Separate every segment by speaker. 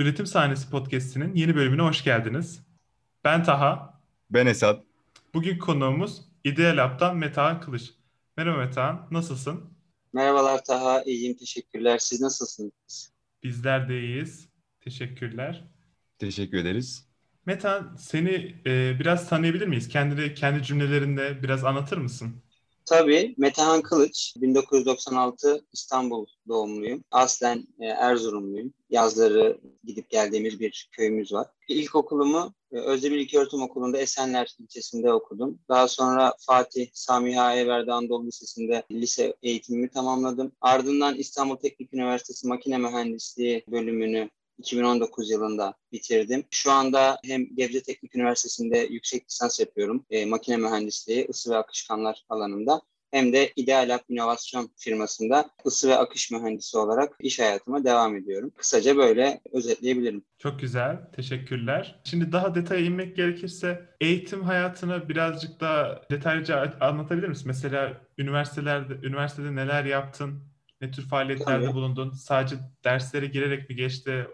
Speaker 1: Üretim Sahnesi Podcast'inin yeni bölümüne hoş geldiniz. Ben Taha.
Speaker 2: Ben Esat.
Speaker 1: Bugün konuğumuz İdeal Lab'dan Metehan Kılıç. Merhaba Metehan, nasılsın?
Speaker 3: Merhabalar Taha, iyiyim teşekkürler. Siz nasılsınız?
Speaker 1: Bizler de iyiyiz. Teşekkürler.
Speaker 2: Teşekkür ederiz.
Speaker 1: Metehan, seni e, biraz tanıyabilir miyiz? Kendini kendi cümlelerinde biraz anlatır mısın?
Speaker 3: Tabii. Metehan Kılıç, 1996 İstanbul doğumluyum. Aslen e, Erzurumluyum. Yazları gidip geldiğimiz bir köyümüz var. İlkokulumu e, Özdemir İlköğretim Okulu'nda Esenler ilçesinde okudum. Daha sonra Fatih Sami Hayeverdi Anadolu Lisesi'nde lise eğitimimi tamamladım. Ardından İstanbul Teknik Üniversitesi Makine Mühendisliği bölümünü 2019 yılında bitirdim. Şu anda hem Gebze Teknik Üniversitesi'nde yüksek lisans yapıyorum. E, makine mühendisliği, ısı ve akışkanlar alanında hem de İdeal Lab İnovasyon firmasında ısı ve akış mühendisi olarak iş hayatıma devam ediyorum. Kısaca böyle özetleyebilirim.
Speaker 1: Çok güzel, teşekkürler. Şimdi daha detaya inmek gerekirse eğitim hayatını birazcık daha detaylıca anlatabilir misin? Mesela üniversitelerde, üniversitede neler yaptın? Ne tür faaliyetlerde Tabii. bulundun? Sadece derslere girerek mi geçti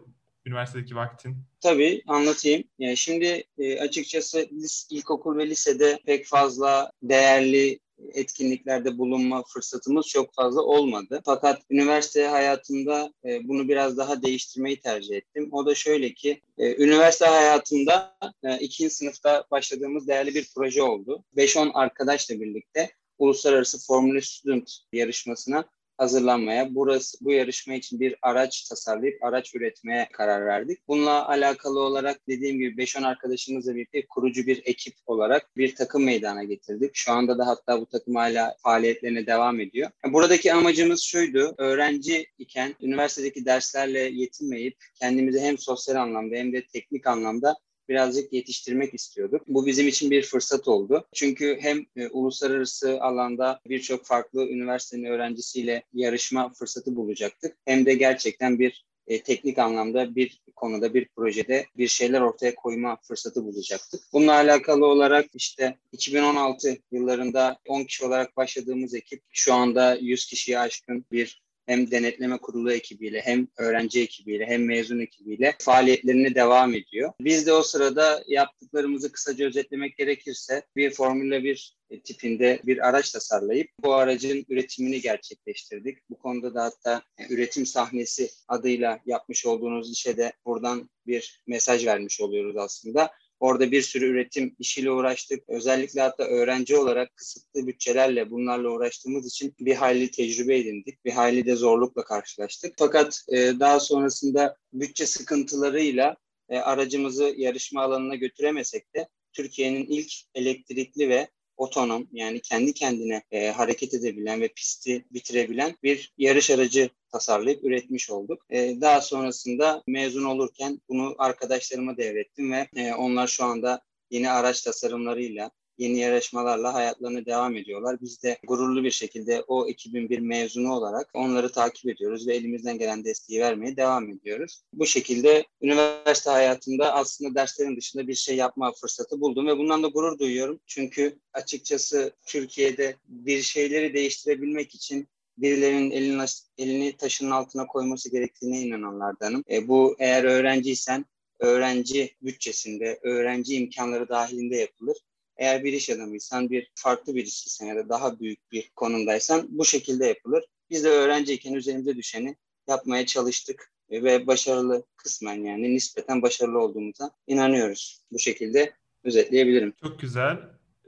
Speaker 1: üniversitedeki vaktin?
Speaker 3: Tabii anlatayım. Yani şimdi e, açıkçası lis, ilkokul ve lisede pek fazla değerli etkinliklerde bulunma fırsatımız çok fazla olmadı. Fakat üniversite hayatımda e, bunu biraz daha değiştirmeyi tercih ettim. O da şöyle ki e, üniversite hayatımda e, ikinci sınıfta başladığımız değerli bir proje oldu. 5-10 arkadaşla birlikte uluslararası Formula Student yarışmasına hazırlanmaya, burası bu yarışma için bir araç tasarlayıp araç üretmeye karar verdik. Bununla alakalı olarak dediğim gibi 5-10 arkadaşımızla birlikte kurucu bir ekip olarak bir takım meydana getirdik. Şu anda da hatta bu takım hala faaliyetlerine devam ediyor. Buradaki amacımız şuydu, öğrenci iken üniversitedeki derslerle yetinmeyip kendimizi hem sosyal anlamda hem de teknik anlamda birazcık yetiştirmek istiyorduk. Bu bizim için bir fırsat oldu. Çünkü hem e, uluslararası alanda birçok farklı üniversitenin öğrencisiyle yarışma fırsatı bulacaktık. Hem de gerçekten bir e, teknik anlamda bir konuda, bir projede bir şeyler ortaya koyma fırsatı bulacaktık. Bununla alakalı olarak işte 2016 yıllarında 10 kişi olarak başladığımız ekip şu anda 100 kişiye aşkın bir hem denetleme kurulu ekibiyle hem öğrenci ekibiyle hem mezun ekibiyle faaliyetlerine devam ediyor. Biz de o sırada yaptıklarımızı kısaca özetlemek gerekirse bir Formula 1 tipinde bir araç tasarlayıp bu aracın üretimini gerçekleştirdik. Bu konuda da hatta üretim sahnesi adıyla yapmış olduğunuz işe de buradan bir mesaj vermiş oluyoruz aslında. Orada bir sürü üretim işiyle uğraştık. Özellikle hatta öğrenci olarak kısıtlı bütçelerle bunlarla uğraştığımız için bir hayli tecrübe edindik. Bir hayli de zorlukla karşılaştık. Fakat e, daha sonrasında bütçe sıkıntılarıyla e, aracımızı yarışma alanına götüremesek de Türkiye'nin ilk elektrikli ve otonom yani kendi kendine e, hareket edebilen ve pisti bitirebilen bir yarış aracı tasarlayıp üretmiş olduk. E, daha sonrasında mezun olurken bunu arkadaşlarıma devrettim ve e, onlar şu anda yeni araç tasarımlarıyla yeni yarışmalarla hayatlarına devam ediyorlar. Biz de gururlu bir şekilde o 2001 mezunu olarak onları takip ediyoruz ve elimizden gelen desteği vermeye devam ediyoruz. Bu şekilde üniversite hayatımda aslında derslerin dışında bir şey yapma fırsatı buldum ve bundan da gurur duyuyorum. Çünkü açıkçası Türkiye'de bir şeyleri değiştirebilmek için birilerinin elini, elini taşın altına koyması gerektiğine inananlardanım. E, bu eğer öğrenciysen öğrenci bütçesinde, öğrenci imkanları dahilinde yapılır. Eğer bir iş adamıysan, bir farklı birisiysen ya da daha büyük bir konumdaysan bu şekilde yapılır. Biz de öğrenciyken üzerimize düşeni yapmaya çalıştık ve başarılı kısmen yani nispeten başarılı olduğumuza inanıyoruz. Bu şekilde özetleyebilirim.
Speaker 1: Çok güzel.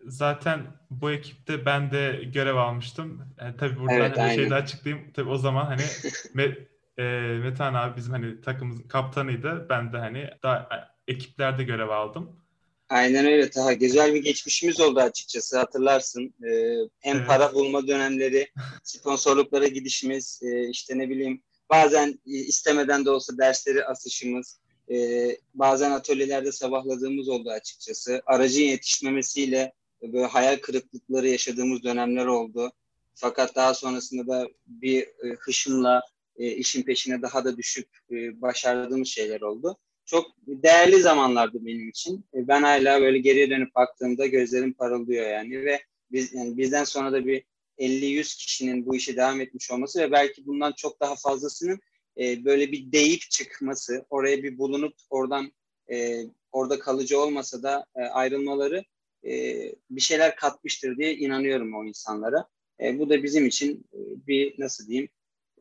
Speaker 1: Zaten bu ekipte ben de görev almıştım. Yani tabii buradan evet, hani şey de açıklayayım. Tabii o zaman hani Me, e, Metan abi bizim hani takımımızın kaptanıydı. Ben de hani daha ekiplerde görev aldım.
Speaker 3: Aynen öyle Taha. Güzel bir geçmişimiz oldu açıkçası hatırlarsın. Ee, hem evet. para bulma dönemleri, sponsorluklara gidişimiz, e, işte ne bileyim bazen istemeden de olsa dersleri asışımız, e, bazen atölyelerde sabahladığımız oldu açıkçası. Aracın yetişmemesiyle böyle hayal kırıklıkları yaşadığımız dönemler oldu. Fakat daha sonrasında da bir e, hışımla e, işin peşine daha da düşüp e, başardığımız şeyler oldu çok değerli zamanlardı benim için. E, ben hala böyle geriye dönüp baktığımda gözlerim parıldıyor yani ve biz yani bizden sonra da bir 50-100 kişinin bu işe devam etmiş olması ve belki bundan çok daha fazlasının e, böyle bir deyip çıkması, oraya bir bulunup oradan e, orada kalıcı olmasa da e, ayrılmaları e, bir şeyler katmıştır diye inanıyorum o insanlara. E, bu da bizim için e, bir nasıl diyeyim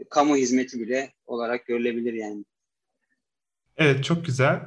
Speaker 3: kamu hizmeti bile olarak görülebilir yani.
Speaker 1: Evet çok güzel.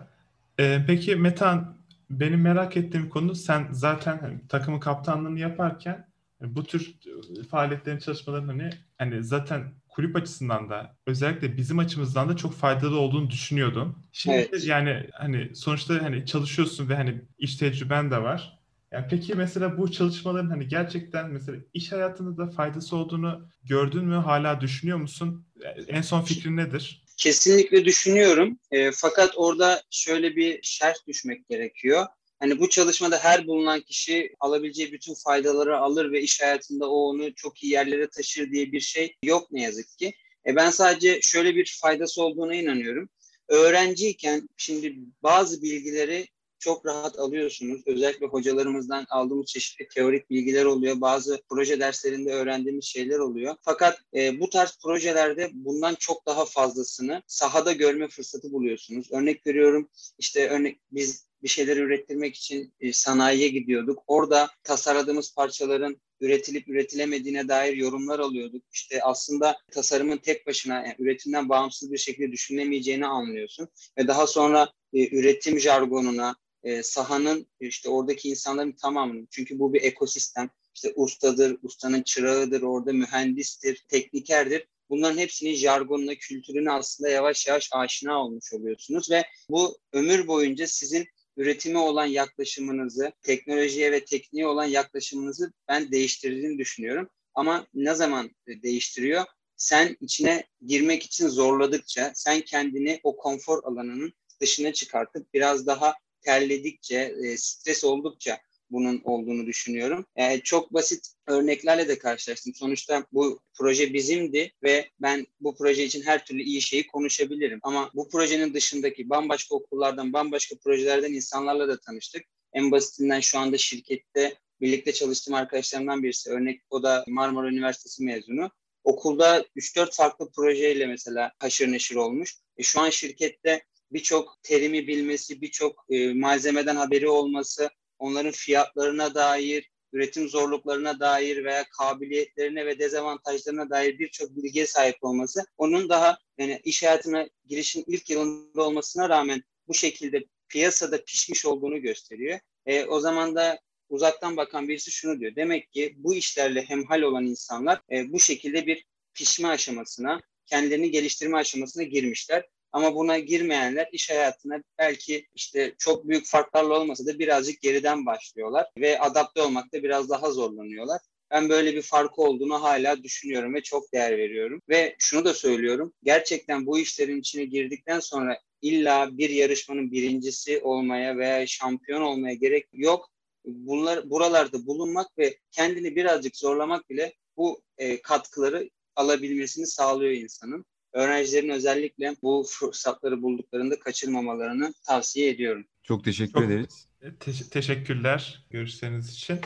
Speaker 1: Ee, peki Metan benim merak ettiğim konu sen zaten hani, takımın kaptanlığını yaparken e, bu tür e, faaliyetlerin çalışmaların hani hani zaten kulüp açısından da özellikle bizim açımızdan da çok faydalı olduğunu düşünüyordun. Şimdi evet. yani hani sonuçta hani çalışıyorsun ve hani iş tecrüben de var. Yani peki mesela bu çalışmaların hani gerçekten mesela iş hayatında da faydası olduğunu gördün mü? Hala düşünüyor musun? En son fikrin nedir?
Speaker 3: Kesinlikle düşünüyorum. E, fakat orada şöyle bir şerh düşmek gerekiyor. Hani bu çalışmada her bulunan kişi alabileceği bütün faydaları alır ve iş hayatında o onu çok iyi yerlere taşır diye bir şey yok ne yazık ki. E ben sadece şöyle bir faydası olduğuna inanıyorum. Öğrenciyken şimdi bazı bilgileri çok rahat alıyorsunuz. Özellikle hocalarımızdan aldığımız çeşitli teorik bilgiler oluyor. Bazı proje derslerinde öğrendiğimiz şeyler oluyor. Fakat e, bu tarz projelerde bundan çok daha fazlasını sahada görme fırsatı buluyorsunuz. Örnek veriyorum işte örnek biz bir şeyler ürettirmek için e, sanayiye gidiyorduk. Orada tasarladığımız parçaların üretilip üretilemediğine dair yorumlar alıyorduk. İşte aslında tasarımın tek başına yani üretimden bağımsız bir şekilde düşünülemeyeceğini anlıyorsun ve daha sonra e, üretim jargonuna, e, sahanın işte oradaki insanların tamamını çünkü bu bir ekosistem işte ustadır, ustanın çırağıdır, orada mühendistir, teknikerdir. Bunların hepsinin jargonuna, kültürüne aslında yavaş yavaş aşina olmuş oluyorsunuz ve bu ömür boyunca sizin üretime olan yaklaşımınızı, teknolojiye ve tekniğe olan yaklaşımınızı ben değiştirdiğini düşünüyorum. Ama ne zaman değiştiriyor? Sen içine girmek için zorladıkça, sen kendini o konfor alanının dışına çıkartıp biraz daha terledikçe, e, stres oldukça bunun olduğunu düşünüyorum. E, çok basit örneklerle de karşılaştım. Sonuçta bu proje bizimdi ve ben bu proje için her türlü iyi şeyi konuşabilirim. Ama bu projenin dışındaki bambaşka okullardan, bambaşka projelerden insanlarla da tanıştık. En basitinden şu anda şirkette birlikte çalıştığım arkadaşlarımdan birisi. Örnek o da Marmara Üniversitesi mezunu. Okulda 3-4 farklı projeyle mesela haşır neşir olmuş. E şu an şirkette birçok terimi bilmesi, birçok e, malzemeden haberi olması, onların fiyatlarına dair, üretim zorluklarına dair veya kabiliyetlerine ve dezavantajlarına dair birçok bilgiye sahip olması, onun daha yani iş hayatına girişin ilk yılında olmasına rağmen bu şekilde piyasada pişmiş olduğunu gösteriyor. E, o zaman da uzaktan bakan birisi şunu diyor. Demek ki bu işlerle hemhal olan insanlar e, bu şekilde bir pişme aşamasına, kendilerini geliştirme aşamasına girmişler. Ama buna girmeyenler iş hayatına belki işte çok büyük farklarla olmasa da birazcık geriden başlıyorlar ve adapte olmakta biraz daha zorlanıyorlar. Ben böyle bir farkı olduğunu hala düşünüyorum ve çok değer veriyorum. Ve şunu da söylüyorum. Gerçekten bu işlerin içine girdikten sonra illa bir yarışmanın birincisi olmaya veya şampiyon olmaya gerek yok. Bunlar buralarda bulunmak ve kendini birazcık zorlamak bile bu e, katkıları alabilmesini sağlıyor insanın öğrencilerin özellikle bu fırsatları bulduklarında kaçırmamalarını tavsiye ediyorum.
Speaker 2: Çok teşekkür Çok ederiz.
Speaker 1: Te- teşekkürler görüşleriniz için.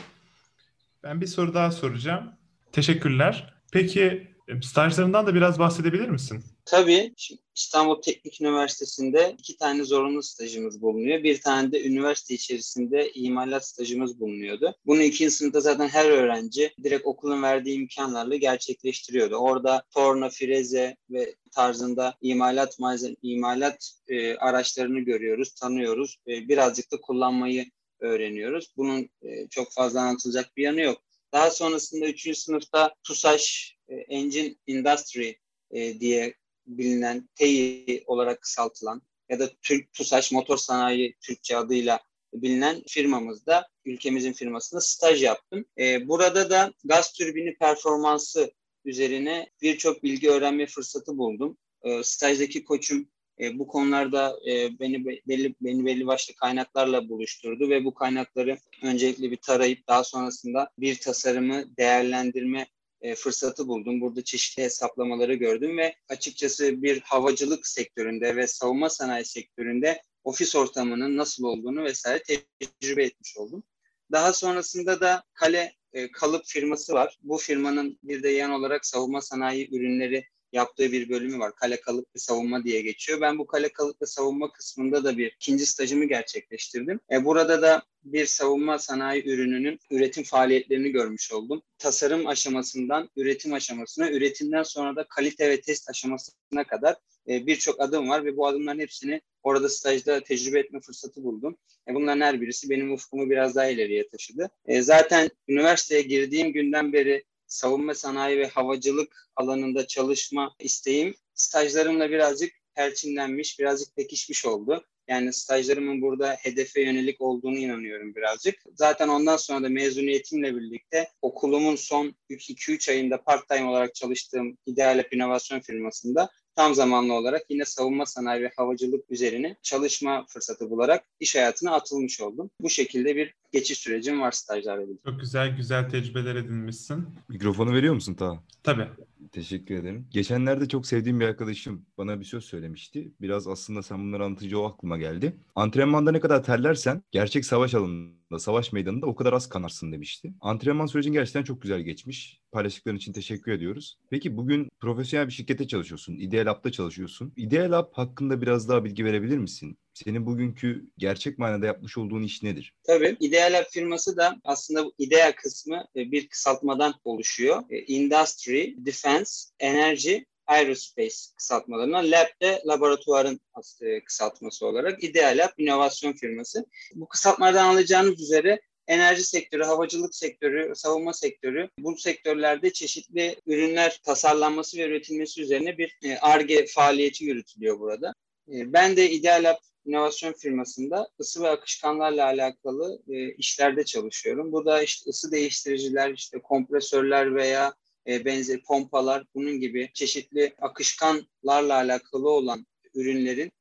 Speaker 1: Ben bir soru daha soracağım. Teşekkürler. Peki stajlarından da biraz bahsedebilir misin?
Speaker 3: Tabii. Şimdi İstanbul Teknik Üniversitesi'nde iki tane zorunlu stajımız bulunuyor. Bir tane de üniversite içerisinde imalat stajımız bulunuyordu. Bunu ikinci sınıfta zaten her öğrenci direkt okulun verdiği imkanlarla gerçekleştiriyordu. Orada torna, freze ve tarzında imalat malzeme, imalat e, araçlarını görüyoruz, tanıyoruz. E, birazcık da kullanmayı öğreniyoruz. Bunun e, çok fazla anlatılacak bir yanı yok. Daha sonrasında 3. sınıfta TUSAŞ e, Engine Industry e, diye bilinen TEİ olarak kısaltılan ya da Türk TUSAŞ Motor Sanayi Türkçe adıyla bilinen firmamızda, ülkemizin firmasında staj yaptım. E, burada da gaz türbini performansı üzerine birçok bilgi öğrenme fırsatı buldum. E, stajdaki koçum e, bu konularda e, beni belli beni belli başlı kaynaklarla buluşturdu ve bu kaynakları öncelikle bir tarayıp daha sonrasında bir tasarımı değerlendirme e, fırsatı buldum. Burada çeşitli hesaplamaları gördüm ve açıkçası bir havacılık sektöründe ve savunma sanayi sektöründe ofis ortamının nasıl olduğunu vesaire tecrübe etmiş oldum. Daha sonrasında da Kale e, kalıp firması var. Bu firmanın bir de yan olarak savunma sanayi ürünleri yaptığı bir bölümü var. Kale kalıp ve savunma diye geçiyor. Ben bu kale kalıp ve savunma kısmında da bir ikinci stajımı gerçekleştirdim. E, burada da bir savunma sanayi ürününün üretim faaliyetlerini görmüş oldum. Tasarım aşamasından üretim aşamasına, üretimden sonra da kalite ve test aşamasına kadar e, birçok adım var ve bu adımların hepsini orada stajda tecrübe etme fırsatı buldum. E, bunların her birisi benim ufkumu biraz daha ileriye taşıdı. E, zaten üniversiteye girdiğim günden beri savunma sanayi ve havacılık alanında çalışma isteğim stajlarımla birazcık perçinlenmiş, birazcık pekişmiş oldu. Yani stajlarımın burada hedefe yönelik olduğunu inanıyorum birazcık. Zaten ondan sonra da mezuniyetimle birlikte okulumun son 2-3 ayında part-time olarak çalıştığım İdeal Lab İnovasyon firmasında tam zamanlı olarak yine savunma sanayi ve havacılık üzerine çalışma fırsatı bularak iş hayatına atılmış oldum. Bu şekilde bir geçiş sürecim var stajlarla birlikte.
Speaker 1: Çok güzel güzel tecrübeler edinmişsin.
Speaker 2: Mikrofonu veriyor musun Ta?
Speaker 1: Tabii.
Speaker 2: Teşekkür ederim. Geçenlerde çok sevdiğim bir arkadaşım bana bir söz söylemişti. Biraz aslında sen bunları anlatınca o aklıma geldi. Antrenmanda ne kadar terlersen gerçek savaş alanında, savaş meydanında o kadar az kanarsın demişti. Antrenman sürecin gerçekten çok güzel geçmiş. Paylaştıkların için teşekkür ediyoruz. Peki bugün profesyonel bir şirkette çalışıyorsun. Ideal Lab'da çalışıyorsun. Ideal Lab hakkında biraz daha bilgi verebilir misin? Senin bugünkü gerçek manada yapmış olduğun iş nedir?
Speaker 3: Tabii. Ideal firması da aslında bu ideal kısmı e, bir kısaltmadan oluşuyor. E, Industry, Defense, Energy, Aerospace kısaltmalarına Lab de laboratuvarın e, kısaltması olarak Ideal Lab inovasyon firması. Bu kısaltmalardan alacağınız üzere enerji sektörü, havacılık sektörü, savunma sektörü bu sektörlerde çeşitli ürünler tasarlanması ve üretilmesi üzerine bir ARGE faaliyeti yürütülüyor burada. Ben de Ideal Lab inovasyon firmasında ısı ve akışkanlarla alakalı e, işlerde çalışıyorum. Burada işte ısı değiştiriciler, işte kompresörler veya e, benzer pompalar bunun gibi çeşitli akışkanlarla alakalı olan ürünlerin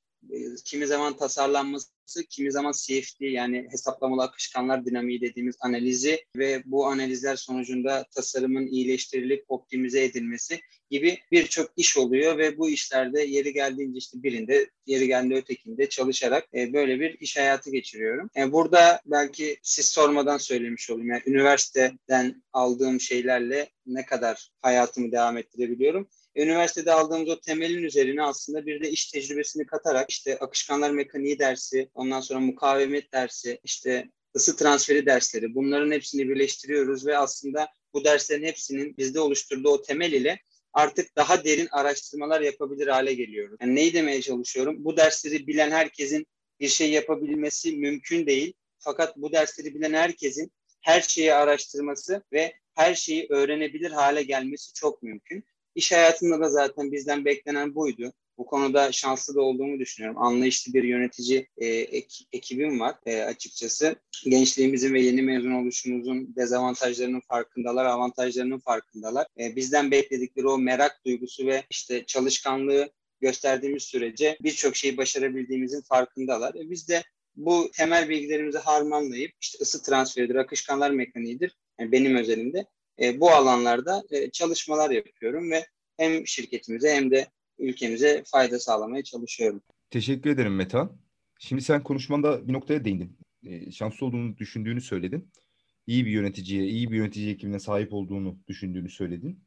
Speaker 3: kimi zaman tasarlanması, kimi zaman CFD yani hesaplamalı akışkanlar dinamiği dediğimiz analizi ve bu analizler sonucunda tasarımın iyileştirilip optimize edilmesi gibi birçok iş oluyor ve bu işlerde yeri geldiğince işte birinde, yeri geldiğinde ötekinde çalışarak e, böyle bir iş hayatı geçiriyorum. E, burada belki siz sormadan söylemiş olayım. Yani üniversiteden aldığım şeylerle ne kadar hayatımı devam ettirebiliyorum üniversitede aldığımız o temelin üzerine aslında bir de iş tecrübesini katarak işte akışkanlar mekaniği dersi, ondan sonra mukavemet dersi, işte ısı transferi dersleri bunların hepsini birleştiriyoruz ve aslında bu derslerin hepsinin bizde oluşturduğu o temel ile artık daha derin araştırmalar yapabilir hale geliyoruz. Yani neyi demeye çalışıyorum? Bu dersleri bilen herkesin bir şey yapabilmesi mümkün değil. Fakat bu dersleri bilen herkesin her şeyi araştırması ve her şeyi öğrenebilir hale gelmesi çok mümkün. İş hayatında da zaten bizden beklenen buydu. Bu konuda şanslı da olduğumu düşünüyorum. Anlayışlı bir yönetici e, ek, ekibim var e, açıkçası. Gençliğimizin ve yeni mezun oluşumuzun dezavantajlarının farkındalar, avantajlarının farkındalar. E, bizden bekledikleri o merak duygusu ve işte çalışkanlığı gösterdiğimiz sürece birçok şeyi başarabildiğimizin farkındalar. E, biz de bu temel bilgilerimizi harmanlayıp işte ısı transferidir, akışkanlar mekaniğidir yani benim özelimde e, bu alanlarda e, çalışmalar yapıyorum ve hem şirketimize hem de ülkemize fayda sağlamaya çalışıyorum.
Speaker 2: Teşekkür ederim Metan. Şimdi sen konuşmanda bir noktaya değindin. E, şanslı olduğunu düşündüğünü söyledin. İyi bir yöneticiye, iyi bir yönetici ekibine sahip olduğunu düşündüğünü söyledin.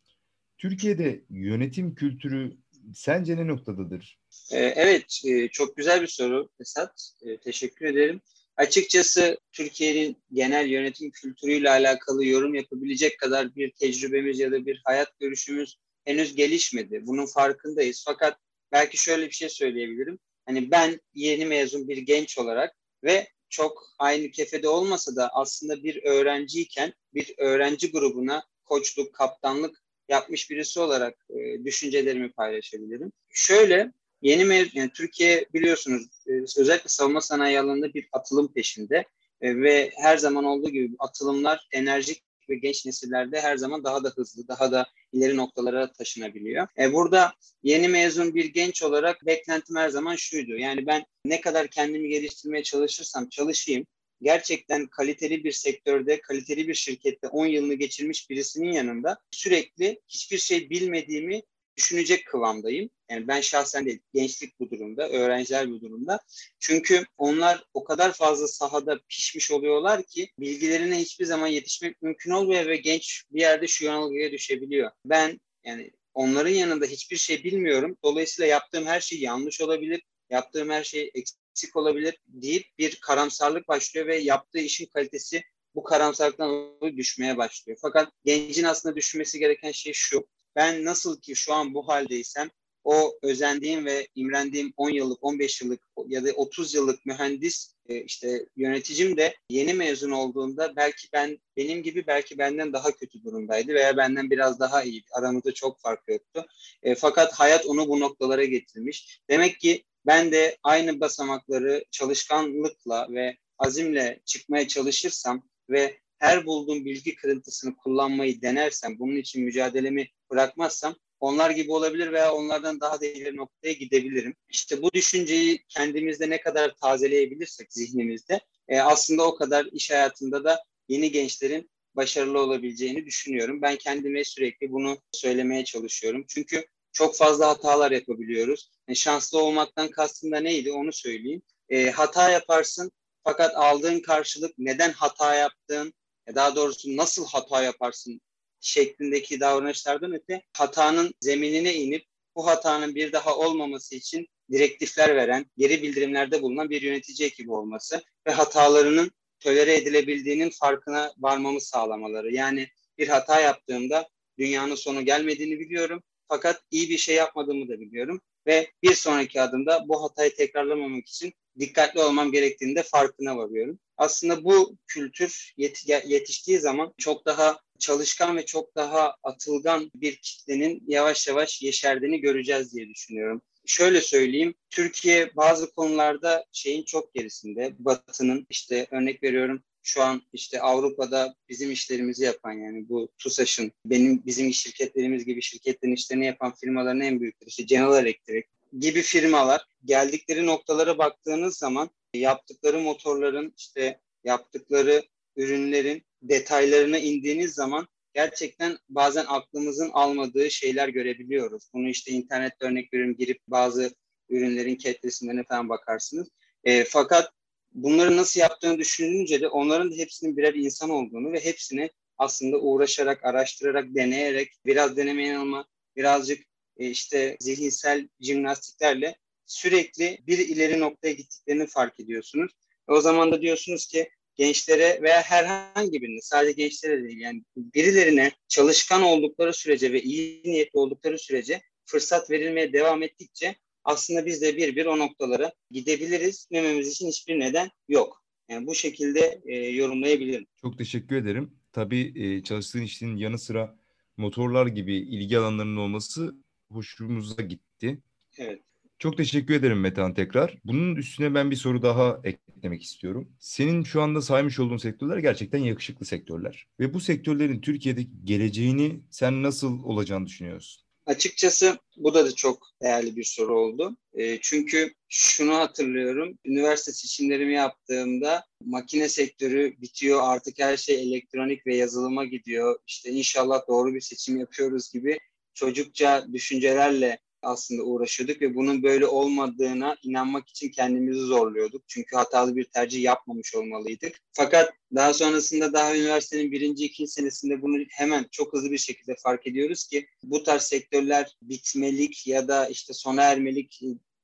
Speaker 2: Türkiye'de yönetim kültürü sence ne noktadadır?
Speaker 3: E, evet, e, çok güzel bir soru Esat. E, teşekkür ederim. Açıkçası Türkiye'nin genel yönetim kültürüyle alakalı yorum yapabilecek kadar bir tecrübemiz ya da bir hayat görüşümüz henüz gelişmedi. Bunun farkındayız. Fakat belki şöyle bir şey söyleyebilirim. Hani ben yeni mezun bir genç olarak ve çok aynı kefede olmasa da aslında bir öğrenciyken bir öğrenci grubuna koçluk, kaptanlık yapmış birisi olarak e, düşüncelerimi paylaşabilirim. Şöyle Yeni mevzu, yani Türkiye biliyorsunuz e, özellikle savunma sanayi alanında bir atılım peşinde e, ve her zaman olduğu gibi atılımlar enerjik ve genç nesillerde her zaman daha da hızlı, daha da ileri noktalara taşınabiliyor. E, burada yeni mezun bir genç olarak beklentim her zaman şuydu. Yani ben ne kadar kendimi geliştirmeye çalışırsam çalışayım, gerçekten kaliteli bir sektörde, kaliteli bir şirkette 10 yılını geçirmiş birisinin yanında sürekli hiçbir şey bilmediğimi düşünecek kıvamdayım. Yani ben şahsen de gençlik bu durumda, öğrenciler bu durumda. Çünkü onlar o kadar fazla sahada pişmiş oluyorlar ki bilgilerine hiçbir zaman yetişmek mümkün olmuyor ve genç bir yerde şu yanılgıya düşebiliyor. Ben yani onların yanında hiçbir şey bilmiyorum. Dolayısıyla yaptığım her şey yanlış olabilir, yaptığım her şey eksik olabilir deyip bir karamsarlık başlıyor ve yaptığı işin kalitesi bu karamsarlıktan düşmeye başlıyor. Fakat gencin aslında düşünmesi gereken şey şu. Ben nasıl ki şu an bu haldeysem o özendiğim ve imrendiğim 10 yıllık, 15 yıllık ya da 30 yıllık mühendis e, işte yöneticim de yeni mezun olduğunda belki ben benim gibi belki benden daha kötü durumdaydı veya benden biraz daha iyi. Aramızda çok fark yoktu. E, fakat hayat onu bu noktalara getirmiş. Demek ki ben de aynı basamakları çalışkanlıkla ve azimle çıkmaya çalışırsam ve her bulduğum bilgi kırıntısını kullanmayı denersem, bunun için mücadelemi bırakmazsam onlar gibi olabilir veya onlardan daha da ileri noktaya gidebilirim. İşte bu düşünceyi kendimizde ne kadar tazeleyebilirsek zihnimizde e, aslında o kadar iş hayatında da yeni gençlerin başarılı olabileceğini düşünüyorum. Ben kendime sürekli bunu söylemeye çalışıyorum. Çünkü çok fazla hatalar yapabiliyoruz. Yani şanslı olmaktan kastım da neydi onu söyleyeyim. E, hata yaparsın fakat aldığın karşılık neden hata yaptığın, daha doğrusu nasıl hata yaparsın şeklindeki davranışlardan öte hatanın zeminine inip bu hatanın bir daha olmaması için direktifler veren, geri bildirimlerde bulunan bir yönetici ekibi olması ve hatalarının tölere edilebildiğinin farkına varmamı sağlamaları. Yani bir hata yaptığımda dünyanın sonu gelmediğini biliyorum fakat iyi bir şey yapmadığımı da biliyorum ve bir sonraki adımda bu hatayı tekrarlamamak için dikkatli olmam gerektiğini de farkına varıyorum. Aslında bu kültür yetiştiği zaman çok daha çalışkan ve çok daha atılgan bir kitlenin yavaş yavaş yeşerdiğini göreceğiz diye düşünüyorum. Şöyle söyleyeyim, Türkiye bazı konularda şeyin çok gerisinde. Batı'nın işte örnek veriyorum şu an işte Avrupa'da bizim işlerimizi yapan yani bu TUSAŞ'ın benim bizim şirketlerimiz gibi şirketlerin işlerini yapan firmaların en büyükleri işte General Electric gibi firmalar geldikleri noktalara baktığınız zaman yaptıkları motorların işte yaptıkları ürünlerin detaylarına indiğiniz zaman gerçekten bazen aklımızın almadığı şeyler görebiliyoruz. Bunu işte internette örnek veriyorum girip bazı ürünlerin ketresimlerine falan bakarsınız. E, fakat bunları nasıl yaptığını düşününce de onların hepsinin birer insan olduğunu ve hepsini aslında uğraşarak, araştırarak, deneyerek, biraz deneme yanılma, birazcık e, işte zihinsel jimnastiklerle sürekli bir ileri noktaya gittiklerini fark ediyorsunuz. E, o zaman da diyorsunuz ki gençlere veya herhangi birine sadece gençlere değil yani birilerine çalışkan oldukları sürece ve iyi niyetli oldukları sürece fırsat verilmeye devam ettikçe aslında biz de bir bir o noktalara gidebiliriz. Dememiz için hiçbir neden yok. Yani bu şekilde e, yorumlayabilirim.
Speaker 2: Çok teşekkür ederim. Tabii e, çalıştığın işin yanı sıra motorlar gibi ilgi alanlarının olması hoşumuza gitti.
Speaker 3: Evet.
Speaker 2: Çok teşekkür ederim Metehan tekrar. Bunun üstüne ben bir soru daha eklemek istiyorum. Senin şu anda saymış olduğun sektörler gerçekten yakışıklı sektörler. Ve bu sektörlerin Türkiye'deki geleceğini sen nasıl olacağını düşünüyorsun?
Speaker 3: Açıkçası bu da, da çok değerli bir soru oldu. E, çünkü şunu hatırlıyorum. Üniversite seçimlerimi yaptığımda makine sektörü bitiyor. Artık her şey elektronik ve yazılıma gidiyor. İşte inşallah doğru bir seçim yapıyoruz gibi çocukça düşüncelerle aslında uğraşıyorduk ve bunun böyle olmadığına inanmak için kendimizi zorluyorduk. Çünkü hatalı bir tercih yapmamış olmalıydık. Fakat daha sonrasında daha üniversitenin birinci, ikinci senesinde bunu hemen çok hızlı bir şekilde fark ediyoruz ki bu tarz sektörler bitmelik ya da işte sona ermelik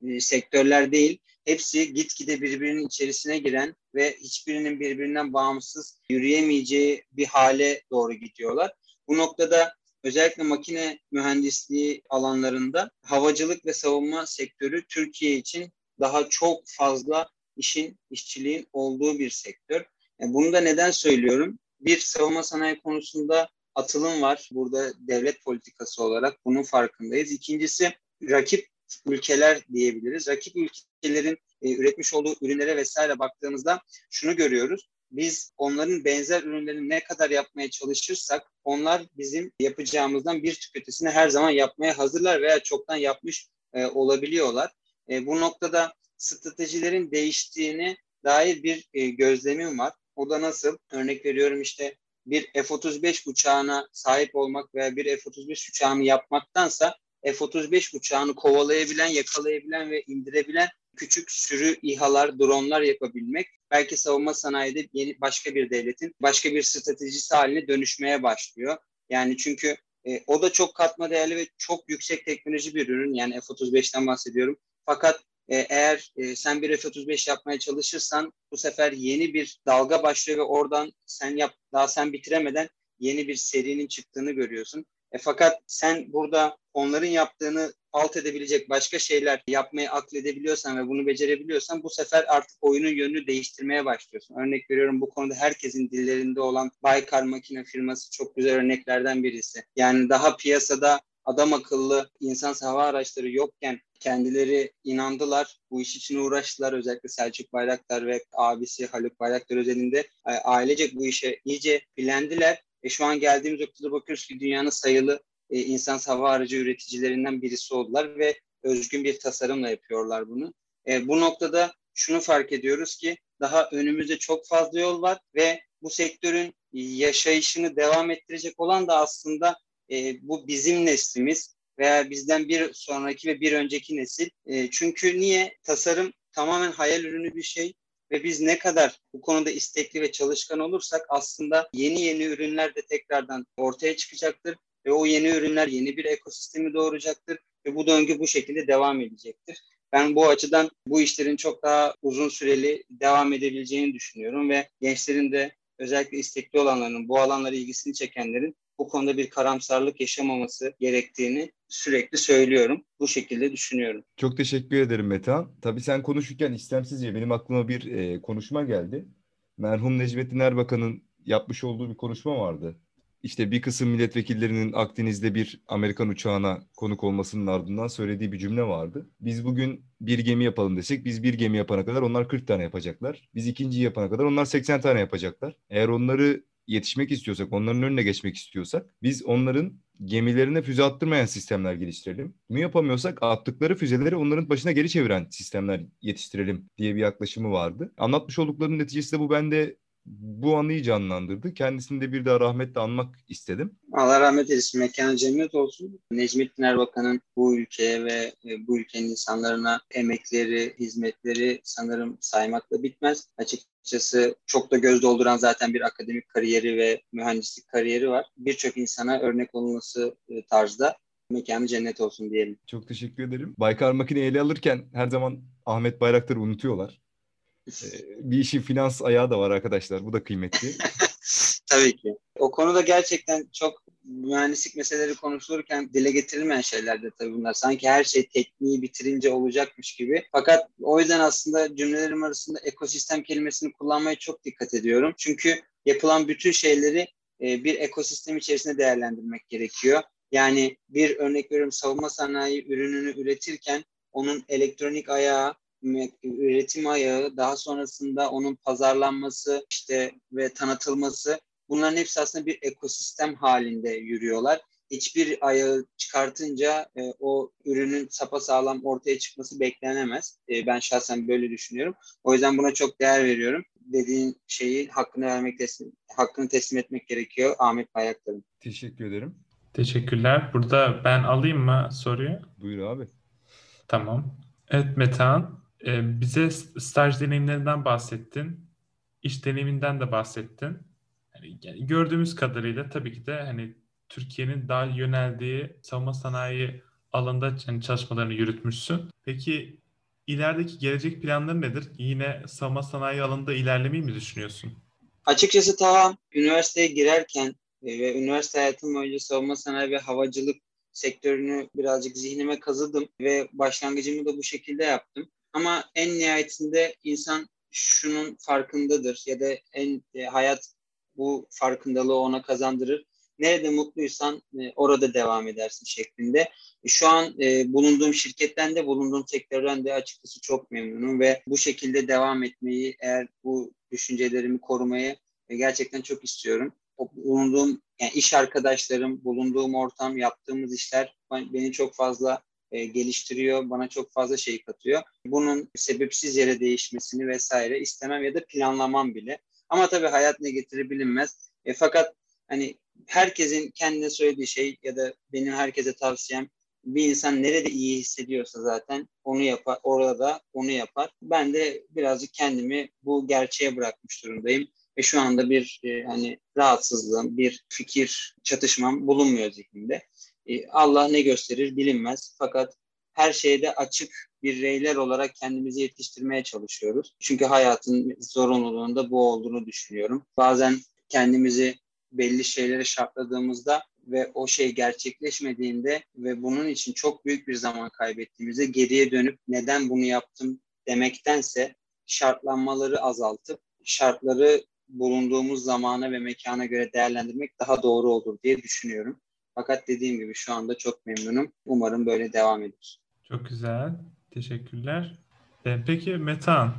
Speaker 3: e, sektörler değil. Hepsi gitgide birbirinin içerisine giren ve hiçbirinin birbirinden bağımsız yürüyemeyeceği bir hale doğru gidiyorlar. Bu noktada özellikle makine mühendisliği alanlarında havacılık ve savunma sektörü Türkiye için daha çok fazla işin, işçiliğin olduğu bir sektör. Yani bunu da neden söylüyorum? Bir, savunma sanayi konusunda atılım var. Burada devlet politikası olarak bunun farkındayız. İkincisi, rakip ülkeler diyebiliriz. Rakip ülkelerin e, üretmiş olduğu ürünlere vesaire baktığımızda şunu görüyoruz biz onların benzer ürünlerini ne kadar yapmaya çalışırsak onlar bizim yapacağımızdan bir tık ötesini her zaman yapmaya hazırlar veya çoktan yapmış e, olabiliyorlar. E, bu noktada stratejilerin değiştiğini dair bir e, gözlemim var. O da nasıl? Örnek veriyorum işte bir F-35 uçağına sahip olmak veya bir F-35 uçağını yapmaktansa F-35 uçağını kovalayabilen, yakalayabilen ve indirebilen küçük sürü İHA'lar, dronlar yapabilmek belki savunma sanayide yeni başka bir devletin başka bir stratejisi haline dönüşmeye başlıyor. Yani çünkü E, o da çok katma değerli ve çok yüksek teknoloji bir ürün. Yani F-35'ten bahsediyorum. Fakat e, eğer e, sen bir F-35 yapmaya çalışırsan bu sefer yeni bir dalga başlıyor ve oradan sen yap daha sen bitiremeden yeni bir serinin çıktığını görüyorsun. E, fakat sen burada onların yaptığını alt edebilecek başka şeyler yapmayı akledebiliyorsan ve bunu becerebiliyorsan bu sefer artık oyunun yönünü değiştirmeye başlıyorsun. Örnek veriyorum bu konuda herkesin dillerinde olan Baykar Makine firması çok güzel örneklerden birisi. Yani daha piyasada adam akıllı insan hava araçları yokken kendileri inandılar. Bu iş için uğraştılar. Özellikle Selçuk Bayraktar ve abisi Haluk Bayraktar özelinde e, ailecek bu işe iyice bilendiler. E şu an geldiğimiz noktada bakıyoruz ki dünyanın sayılı e, insan hava aracı üreticilerinden birisi oldular ve özgün bir tasarımla yapıyorlar bunu. E, bu noktada şunu fark ediyoruz ki daha önümüzde çok fazla yol var ve bu sektörün yaşayışını devam ettirecek olan da aslında e, bu bizim neslimiz veya bizden bir sonraki ve bir önceki nesil. E, çünkü niye? Tasarım tamamen hayal ürünü bir şey ve biz ne kadar bu konuda istekli ve çalışkan olursak aslında yeni yeni ürünler de tekrardan ortaya çıkacaktır. Ve o yeni ürünler yeni bir ekosistemi doğuracaktır. Ve bu döngü bu şekilde devam edecektir. Ben bu açıdan bu işlerin çok daha uzun süreli devam edebileceğini düşünüyorum. Ve gençlerin de özellikle istekli olanların, bu alanlara ilgisini çekenlerin bu konuda bir karamsarlık yaşamaması gerektiğini sürekli söylüyorum. Bu şekilde düşünüyorum.
Speaker 2: Çok teşekkür ederim Metehan. Tabii sen konuşurken istemsizce benim aklıma bir e, konuşma geldi. Merhum Necmettin Erbakan'ın yapmış olduğu bir konuşma vardı. İşte bir kısım milletvekillerinin Akdeniz'de bir Amerikan uçağına konuk olmasının ardından söylediği bir cümle vardı. Biz bugün bir gemi yapalım desek biz bir gemi yapana kadar onlar 40 tane yapacaklar. Biz ikinciyi yapana kadar onlar 80 tane yapacaklar. Eğer onları yetişmek istiyorsak, onların önüne geçmek istiyorsak biz onların gemilerine füze attırmayan sistemler geliştirelim. Bunu yapamıyorsak attıkları füzeleri onların başına geri çeviren sistemler yetiştirelim diye bir yaklaşımı vardı. Anlatmış olduklarının neticesi de bu bende bu anıyı canlandırdı. Kendisini de bir daha rahmetle anmak istedim.
Speaker 3: Allah rahmet eylesin. Mekanı cennet olsun. Necmettin Erbakan'ın bu ülkeye ve e, bu ülkenin insanlarına emekleri, hizmetleri sanırım saymakla bitmez. Açıkçası çok da göz dolduran zaten bir akademik kariyeri ve mühendislik kariyeri var. Birçok insana örnek olması e, tarzda mekanı cennet olsun diyelim.
Speaker 2: Çok teşekkür ederim. Baykar makineyi ele alırken her zaman Ahmet Bayraktar'ı unutuyorlar. Ee, bir işin finans ayağı da var arkadaşlar. Bu da kıymetli.
Speaker 3: Tabii ki. O konuda gerçekten çok mühendislik meseleleri konuşulurken dile getirilmeyen şeyler de tabii bunlar. Sanki her şey tekniği bitirince olacakmış gibi. Fakat o yüzden aslında cümlelerim arasında ekosistem kelimesini kullanmaya çok dikkat ediyorum. Çünkü yapılan bütün şeyleri e, bir ekosistem içerisinde değerlendirmek gerekiyor. Yani bir örnek veriyorum savunma sanayi ürününü üretirken onun elektronik ayağı, üretim ayağı, daha sonrasında onun pazarlanması işte ve tanıtılması bunların hepsi aslında bir ekosistem halinde yürüyorlar. Hiçbir ayağı çıkartınca e, o ürünün sapasağlam ortaya çıkması beklenemez. E, ben şahsen böyle düşünüyorum. O yüzden buna çok değer veriyorum. Dediğin şeyi hakkını vermek teslim, hakkını teslim etmek gerekiyor Ahmet Bayraktar'ın.
Speaker 2: Teşekkür ederim.
Speaker 1: Teşekkürler. Burada ben alayım mı soruyu?
Speaker 2: Buyur abi.
Speaker 1: Tamam. Evet Metehan, ee, bize staj deneyimlerinden bahsettin. İş deneyiminden de bahsettin. Yani gördüğümüz kadarıyla tabii ki de hani Türkiye'nin daha yöneldiği savunma sanayi alanında yani çalışmalarını yürütmüşsün. Peki ilerideki gelecek planları nedir? Yine savunma sanayi alanında ilerlemeyi mi düşünüyorsun?
Speaker 3: Açıkçası tamam üniversiteye girerken e, ve üniversite hayatım boyunca savunma sanayi ve havacılık sektörünü birazcık zihnime kazıdım ve başlangıcımı da bu şekilde yaptım. Ama en nihayetinde insan şunun farkındadır ya da en e, hayat bu farkındalığı ona kazandırır. Nerede mutluysan e, orada devam edersin şeklinde. E, şu an e, bulunduğum şirketten de bulunduğum sektörden de açıkçası çok memnunum ve bu şekilde devam etmeyi eğer bu düşüncelerimi korumayı e, gerçekten çok istiyorum. O, bulunduğum yani iş arkadaşlarım, bulunduğum ortam, yaptığımız işler beni çok fazla e, geliştiriyor, bana çok fazla şey katıyor. Bunun sebepsiz yere değişmesini vesaire istemem ya da planlamam bile. Ama tabii hayat ne getirir bilinmez. E, fakat hani herkesin kendine söylediği şey ya da benim herkese tavsiyem bir insan nerede iyi hissediyorsa zaten onu yapar, orada onu yapar. Ben de birazcık kendimi bu gerçeğe bırakmış durumdayım. ve şu anda bir e, hani rahatsızlığım, bir fikir çatışmam bulunmuyor zihnimde. E, Allah ne gösterir bilinmez. Fakat her şeyde açık bireyler olarak kendimizi yetiştirmeye çalışıyoruz. Çünkü hayatın zorunluluğunda bu olduğunu düşünüyorum. Bazen kendimizi belli şeylere şartladığımızda ve o şey gerçekleşmediğinde ve bunun için çok büyük bir zaman kaybettiğimizde geriye dönüp neden bunu yaptım demektense şartlanmaları azaltıp şartları bulunduğumuz zamana ve mekana göre değerlendirmek daha doğru olur diye düşünüyorum. Fakat dediğim gibi şu anda çok memnunum. Umarım böyle devam eder.
Speaker 1: Çok güzel. Teşekkürler. E, peki Metan,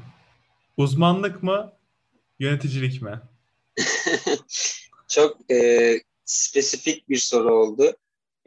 Speaker 1: uzmanlık mı, yöneticilik mi?
Speaker 3: çok e, spesifik bir soru oldu.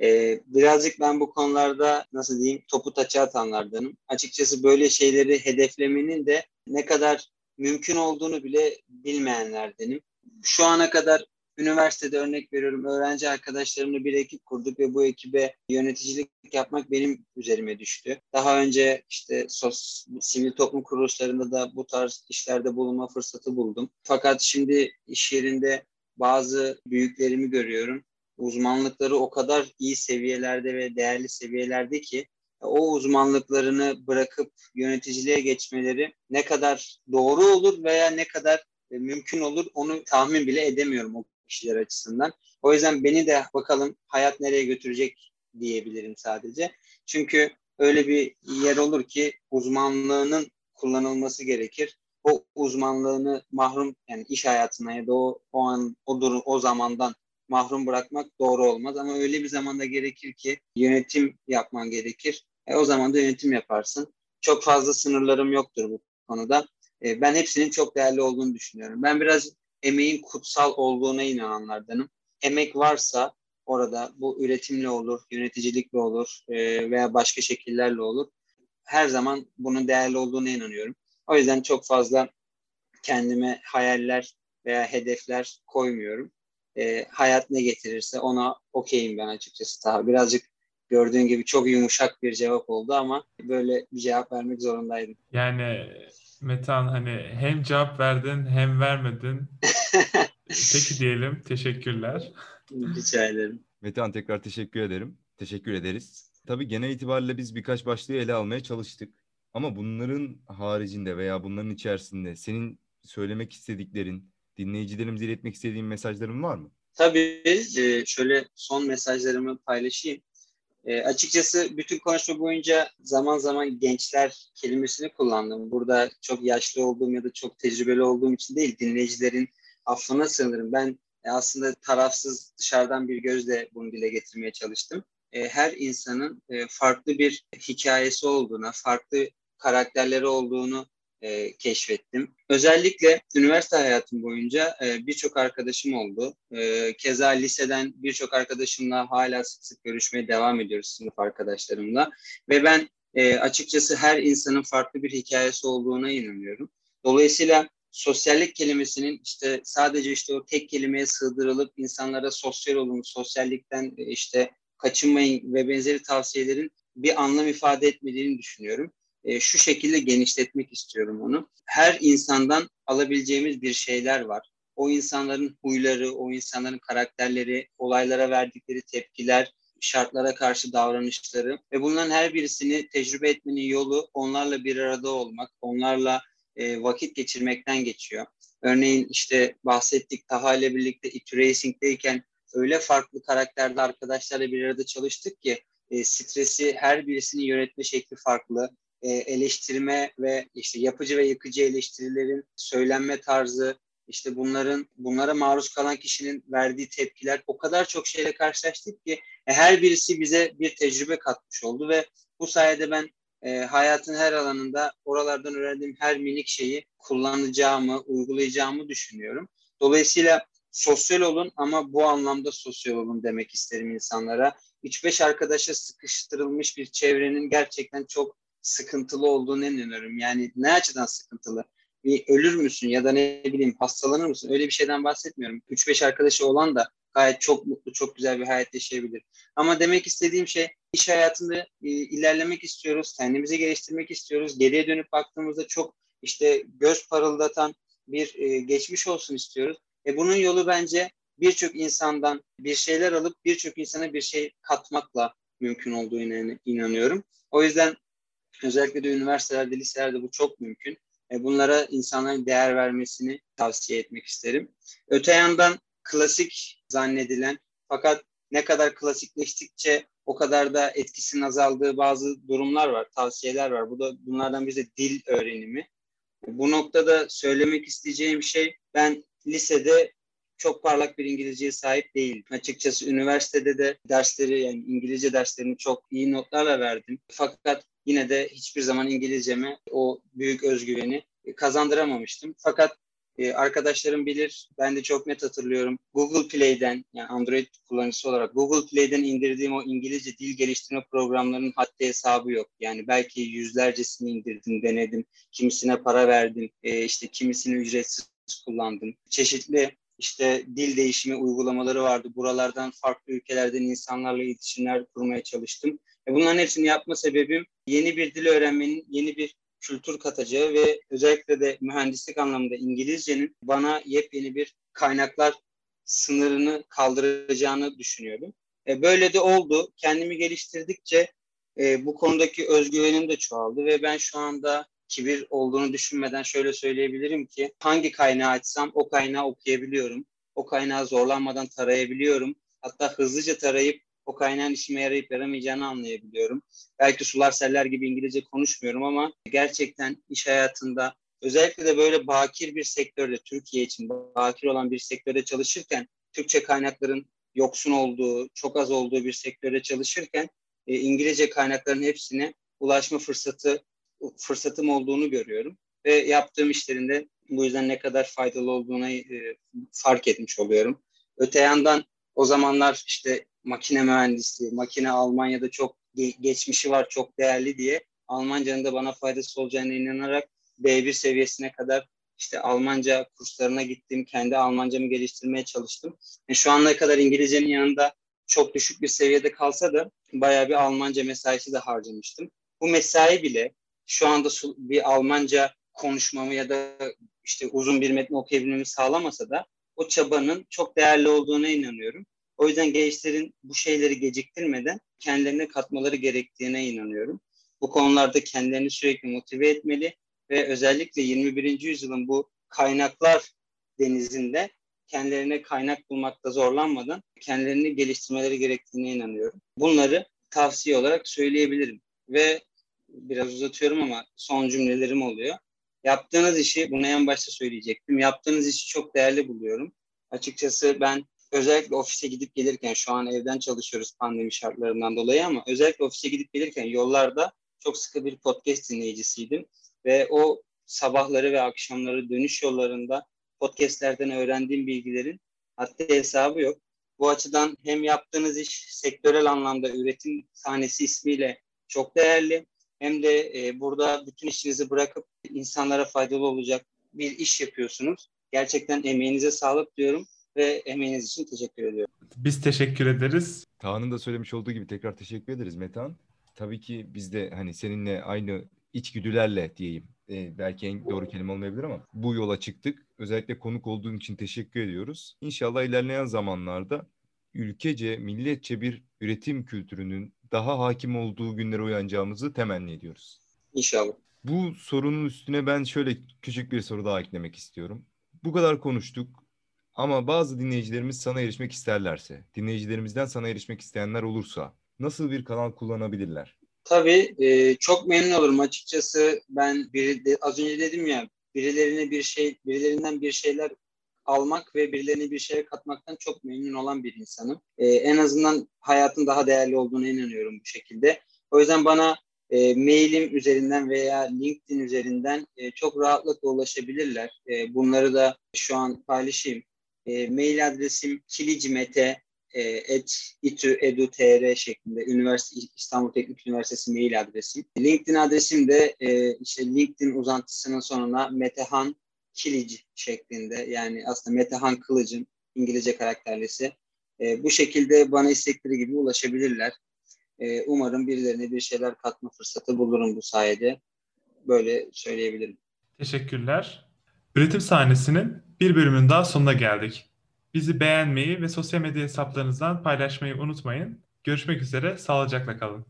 Speaker 3: E, birazcık ben bu konularda nasıl diyeyim topu taça atanlardanım. Açıkçası böyle şeyleri hedeflemenin de ne kadar mümkün olduğunu bile bilmeyenlerdenim. Şu ana kadar üniversitede örnek veriyorum öğrenci arkadaşlarımla bir ekip kurduk ve bu ekibe yöneticilik yapmak benim üzerime düştü. Daha önce işte sos, sivil toplum kuruluşlarında da bu tarz işlerde bulunma fırsatı buldum. Fakat şimdi iş yerinde bazı büyüklerimi görüyorum. Uzmanlıkları o kadar iyi seviyelerde ve değerli seviyelerde ki o uzmanlıklarını bırakıp yöneticiliğe geçmeleri ne kadar doğru olur veya ne kadar e, mümkün olur onu tahmin bile edemiyorum o kişiler açısından. O yüzden beni de bakalım hayat nereye götürecek diyebilirim sadece. Çünkü öyle bir yer olur ki uzmanlığının kullanılması gerekir. O uzmanlığını mahrum yani iş hayatına ya da o, o an o durum o zamandan mahrum bırakmak doğru olmaz ama öyle bir zamanda gerekir ki yönetim yapman gerekir. E, o zaman da yönetim yaparsın. Çok fazla sınırlarım yoktur bu konuda. E, ben hepsinin çok değerli olduğunu düşünüyorum. Ben biraz emeğin kutsal olduğuna inananlardanım. Emek varsa orada bu üretimle olur, yöneticilikle olur e, veya başka şekillerle olur. Her zaman bunun değerli olduğuna inanıyorum. O yüzden çok fazla kendime hayaller veya hedefler koymuyorum. E, hayat ne getirirse ona okeyim ben açıkçası. Daha birazcık gördüğün gibi çok yumuşak bir cevap oldu ama böyle bir cevap vermek zorundaydım.
Speaker 1: Yani Metan hani hem cevap verdin hem vermedin. Peki diyelim. Teşekkürler.
Speaker 3: Rica ederim.
Speaker 2: Metehan tekrar teşekkür ederim. Teşekkür ederiz. Tabii genel itibariyle biz birkaç başlığı ele almaya çalıştık. Ama bunların haricinde veya bunların içerisinde senin söylemek istediklerin, dinleyicilerimize iletmek istediğin mesajların var mı?
Speaker 3: Tabii. E, şöyle son mesajlarımı paylaşayım. E, açıkçası bütün konuşma boyunca zaman zaman gençler kelimesini kullandım. Burada çok yaşlı olduğum ya da çok tecrübeli olduğum için değil, dinleyicilerin affına sığınırım. Ben e, aslında tarafsız dışarıdan bir gözle bunu dile getirmeye çalıştım. E, her insanın e, farklı bir hikayesi olduğuna, farklı karakterleri olduğunu e, keşfettim. Özellikle üniversite hayatım boyunca e, birçok arkadaşım oldu. E, keza liseden birçok arkadaşımla hala sık sık görüşmeye devam ediyoruz sınıf arkadaşlarımla. Ve ben e, açıkçası her insanın farklı bir hikayesi olduğuna inanıyorum. Dolayısıyla sosyallik kelimesinin işte sadece işte o tek kelimeye sığdırılıp insanlara sosyal olun, sosyallikten e, işte kaçınmayın ve benzeri tavsiyelerin bir anlam ifade etmediğini düşünüyorum e, şu şekilde genişletmek istiyorum onu. Her insandan alabileceğimiz bir şeyler var. O insanların huyları, o insanların karakterleri, olaylara verdikleri tepkiler, şartlara karşı davranışları ve bunların her birisini tecrübe etmenin yolu onlarla bir arada olmak, onlarla e, vakit geçirmekten geçiyor. Örneğin işte bahsettik Taha ile birlikte it Racing'deyken öyle farklı karakterde arkadaşlarla bir arada çalıştık ki e, stresi her birisinin yönetme şekli farklı e, eleştirme ve işte yapıcı ve yıkıcı eleştirilerin söylenme tarzı, işte bunların bunlara maruz kalan kişinin verdiği tepkiler o kadar çok şeyle karşılaştık ki e, her birisi bize bir tecrübe katmış oldu ve bu sayede ben e, hayatın her alanında oralardan öğrendiğim her minik şeyi kullanacağımı, uygulayacağımı düşünüyorum. Dolayısıyla sosyal olun ama bu anlamda sosyal olun demek isterim insanlara. 3-5 arkadaşa sıkıştırılmış bir çevrenin gerçekten çok sıkıntılı olduğunu inanıyorum. Yani ne açıdan sıkıntılı? Bir ölür müsün ya da ne bileyim hastalanır mısın? Öyle bir şeyden bahsetmiyorum. 3-5 arkadaşı olan da gayet çok mutlu, çok güzel bir hayat yaşayabilir. Ama demek istediğim şey iş hayatında e, ilerlemek istiyoruz, kendimizi geliştirmek istiyoruz. Geriye dönüp baktığımızda çok işte göz parıldatan bir e, geçmiş olsun istiyoruz. E, bunun yolu bence birçok insandan bir şeyler alıp birçok insana bir şey katmakla mümkün olduğunu inanıyorum. O yüzden özellikle de üniversitelerde, liselerde bu çok mümkün. E, bunlara insanların değer vermesini tavsiye etmek isterim. Öte yandan klasik zannedilen fakat ne kadar klasikleştikçe o kadar da etkisinin azaldığı bazı durumlar var, tavsiyeler var. Bu da bunlardan biri de dil öğrenimi. Bu noktada söylemek isteyeceğim şey ben lisede çok parlak bir İngilizceye sahip değil. Açıkçası üniversitede de dersleri yani İngilizce derslerini çok iyi notlarla verdim. Fakat yine de hiçbir zaman İngilizceme o büyük özgüveni kazandıramamıştım. Fakat e, arkadaşlarım bilir, ben de çok net hatırlıyorum. Google Play'den, yani Android kullanıcısı olarak Google Play'den indirdiğim o İngilizce dil geliştirme programlarının haddi hesabı yok. Yani belki yüzlercesini indirdim, denedim. Kimisine para verdim, e, işte kimisini ücretsiz kullandım. Çeşitli işte dil değişimi uygulamaları vardı. Buralardan farklı ülkelerden insanlarla iletişimler kurmaya çalıştım. E bunların hepsini yapma sebebim yeni bir dil öğrenmenin, yeni bir kültür katacağı ve özellikle de mühendislik anlamında İngilizcenin bana yepyeni bir kaynaklar sınırını kaldıracağını düşünüyorum. E, böyle de oldu. Kendimi geliştirdikçe e, bu konudaki özgüvenim de çoğaldı ve ben şu anda kibir olduğunu düşünmeden şöyle söyleyebilirim ki hangi kaynağı açsam o kaynağı okuyabiliyorum. O kaynağı zorlanmadan tarayabiliyorum. Hatta hızlıca tarayıp o kaynağın işime yarayıp yaramayacağını anlayabiliyorum. Belki sular seller gibi İngilizce konuşmuyorum ama gerçekten iş hayatında özellikle de böyle bakir bir sektörde, Türkiye için bakir olan bir sektörde çalışırken Türkçe kaynakların yoksun olduğu, çok az olduğu bir sektörde çalışırken e, İngilizce kaynakların hepsine ulaşma fırsatı fırsatım olduğunu görüyorum ve yaptığım işlerinde bu yüzden ne kadar faydalı olduğunu e, fark etmiş oluyorum. Öte yandan o zamanlar işte makine mühendisliği, makine Almanya'da çok geçmişi var, çok değerli diye Almancanın da bana faydası olacağına inanarak B1 seviyesine kadar işte Almanca kurslarına gittim. Kendi Almancamı geliştirmeye çalıştım. Yani şu ana kadar İngilizcenin yanında çok düşük bir seviyede kalsa da bayağı bir Almanca mesaisi de harcamıştım. Bu mesai bile şu anda bir Almanca konuşmamı ya da işte uzun bir metni okuyabilmemi sağlamasa da o çabanın çok değerli olduğuna inanıyorum. O yüzden gençlerin bu şeyleri geciktirmeden kendilerine katmaları gerektiğine inanıyorum. Bu konularda kendilerini sürekli motive etmeli ve özellikle 21. yüzyılın bu kaynaklar denizinde kendilerine kaynak bulmakta zorlanmadan kendilerini geliştirmeleri gerektiğine inanıyorum. Bunları tavsiye olarak söyleyebilirim. Ve biraz uzatıyorum ama son cümlelerim oluyor. Yaptığınız işi, bunu en başta söyleyecektim. Yaptığınız işi çok değerli buluyorum. Açıkçası ben özellikle ofise gidip gelirken şu an evden çalışıyoruz pandemi şartlarından dolayı ama özellikle ofise gidip gelirken yollarda çok sıkı bir podcast dinleyicisiydim ve o sabahları ve akşamları dönüş yollarında podcastlerden öğrendiğim bilgilerin hatta hesabı yok. Bu açıdan hem yaptığınız iş sektörel anlamda üretim sahnesi ismiyle çok değerli hem de e, burada bütün işinizi bırakıp insanlara faydalı olacak bir iş yapıyorsunuz. Gerçekten emeğinize sağlık diyorum ve emeğiniz için teşekkür ediyorum.
Speaker 1: Biz teşekkür ederiz.
Speaker 2: Kaan'ın da söylemiş olduğu gibi tekrar teşekkür ederiz Metan. Tabii ki biz de hani seninle aynı içgüdülerle diyeyim. Ee, belki en doğru kelime olmayabilir ama bu yola çıktık. Özellikle konuk olduğun için teşekkür ediyoruz. İnşallah ilerleyen zamanlarda ülkece, milletçe bir üretim kültürünün daha hakim olduğu günlere uyanacağımızı temenni ediyoruz.
Speaker 3: İnşallah.
Speaker 2: Bu sorunun üstüne ben şöyle küçük bir soru daha eklemek istiyorum. Bu kadar konuştuk ama bazı dinleyicilerimiz sana erişmek isterlerse, dinleyicilerimizden sana erişmek isteyenler olursa nasıl bir kanal kullanabilirler?
Speaker 3: Tabii e, çok memnun olurum açıkçası. Ben biri de, az önce dedim ya birilerine bir şey, birilerinden bir şeyler almak ve birilerine bir şey katmaktan çok memnun olan bir insanım. E, en azından hayatın daha değerli olduğuna inanıyorum bu şekilde. O yüzden bana e, mailim üzerinden veya LinkedIn üzerinden e, çok rahatlıkla ulaşabilirler. E, bunları da şu an paylaşayım. E, mail adresim kilicmete e, şeklinde Üniversite İstanbul Teknik Üniversitesi mail adresim. LinkedIn adresim de e, işte LinkedIn uzantısının sonuna Metehan Kilic şeklinde yani aslında Metehan Kılıcım İngilizce karakterlisi. E, bu şekilde bana istekleri gibi ulaşabilirler. E, umarım birilerine bir şeyler katma fırsatı bulurum bu sayede. Böyle söyleyebilirim.
Speaker 1: Teşekkürler. Üretim sahnesinin bir bölümünün daha sonuna geldik. Bizi beğenmeyi ve sosyal medya hesaplarınızdan paylaşmayı unutmayın. Görüşmek üzere, sağlıcakla kalın.